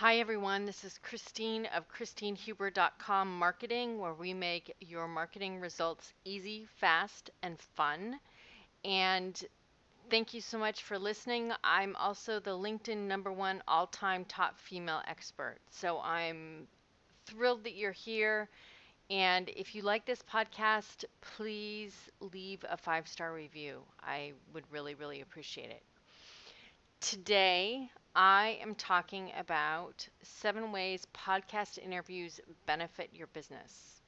Hi, everyone. This is Christine of ChristineHuber.com Marketing, where we make your marketing results easy, fast, and fun. And thank you so much for listening. I'm also the LinkedIn number one all time top female expert. So I'm thrilled that you're here. And if you like this podcast, please leave a five star review. I would really, really appreciate it. Today, I am talking about seven ways podcast interviews benefit your business.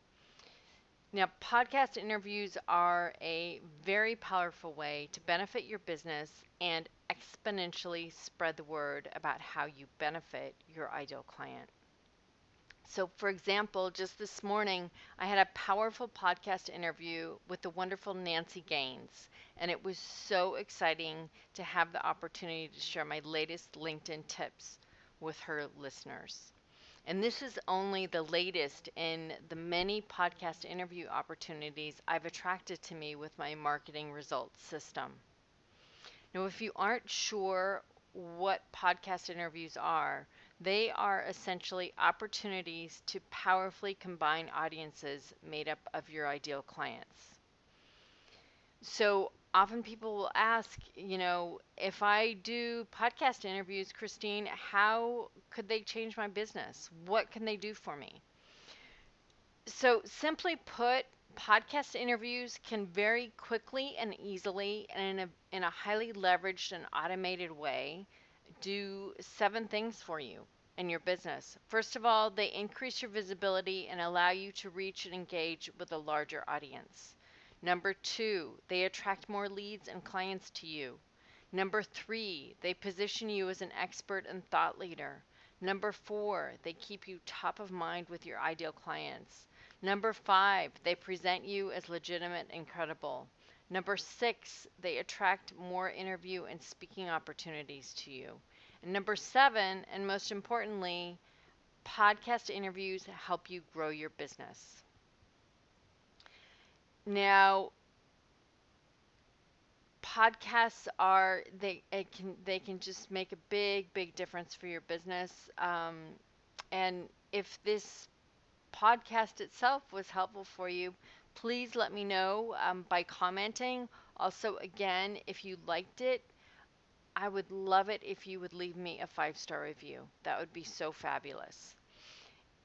Now, podcast interviews are a very powerful way to benefit your business and exponentially spread the word about how you benefit your ideal client. So, for example, just this morning, I had a powerful podcast interview with the wonderful Nancy Gaines, and it was so exciting to have the opportunity to share my latest LinkedIn tips with her listeners. And this is only the latest in the many podcast interview opportunities I've attracted to me with my marketing results system. Now, if you aren't sure what podcast interviews are, they are essentially opportunities to powerfully combine audiences made up of your ideal clients. So often people will ask, you know, if I do podcast interviews, Christine, how could they change my business? What can they do for me? So, simply put, podcast interviews can very quickly and easily and in a, in a highly leveraged and automated way do seven things for you in your business. First of all, they increase your visibility and allow you to reach and engage with a larger audience. Number two, they attract more leads and clients to you. Number three, they position you as an expert and thought leader. Number four, they keep you top of mind with your ideal clients. Number five, they present you as legitimate and credible. Number six, they attract more interview and speaking opportunities to you. And number seven, and most importantly, podcast interviews help you grow your business. Now, podcasts are they can they can just make a big big difference for your business. Um, and if this podcast itself was helpful for you, please let me know um, by commenting. Also, again, if you liked it, I would love it if you would leave me a five star review. That would be so fabulous.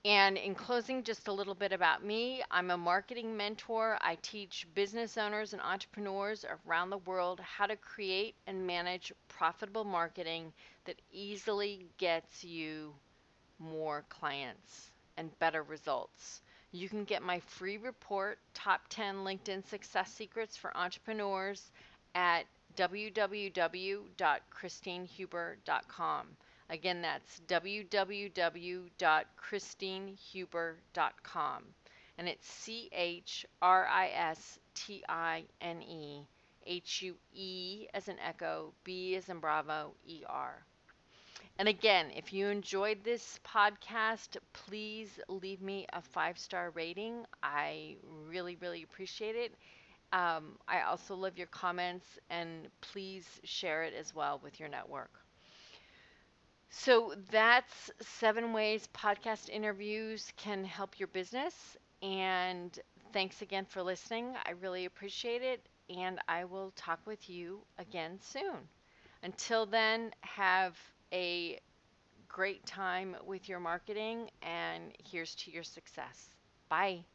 And in closing, just a little bit about me. I'm a marketing mentor. I teach business owners and entrepreneurs around the world how to create and manage profitable marketing that easily gets you more clients and better results. You can get my free report, Top 10 LinkedIn Success Secrets for Entrepreneurs, at www.christinehuber.com. Again, that's www.christinehuber.com. And it's C H R I S T I N E H U E as in echo, B as in Bravo, E R. And again, if you enjoyed this podcast, please leave me a five star rating. I really, really appreciate it. Um, I also love your comments and please share it as well with your network. So that's seven ways podcast interviews can help your business. And thanks again for listening. I really appreciate it. And I will talk with you again soon. Until then, have a great time with your marketing and here's to your success. Bye.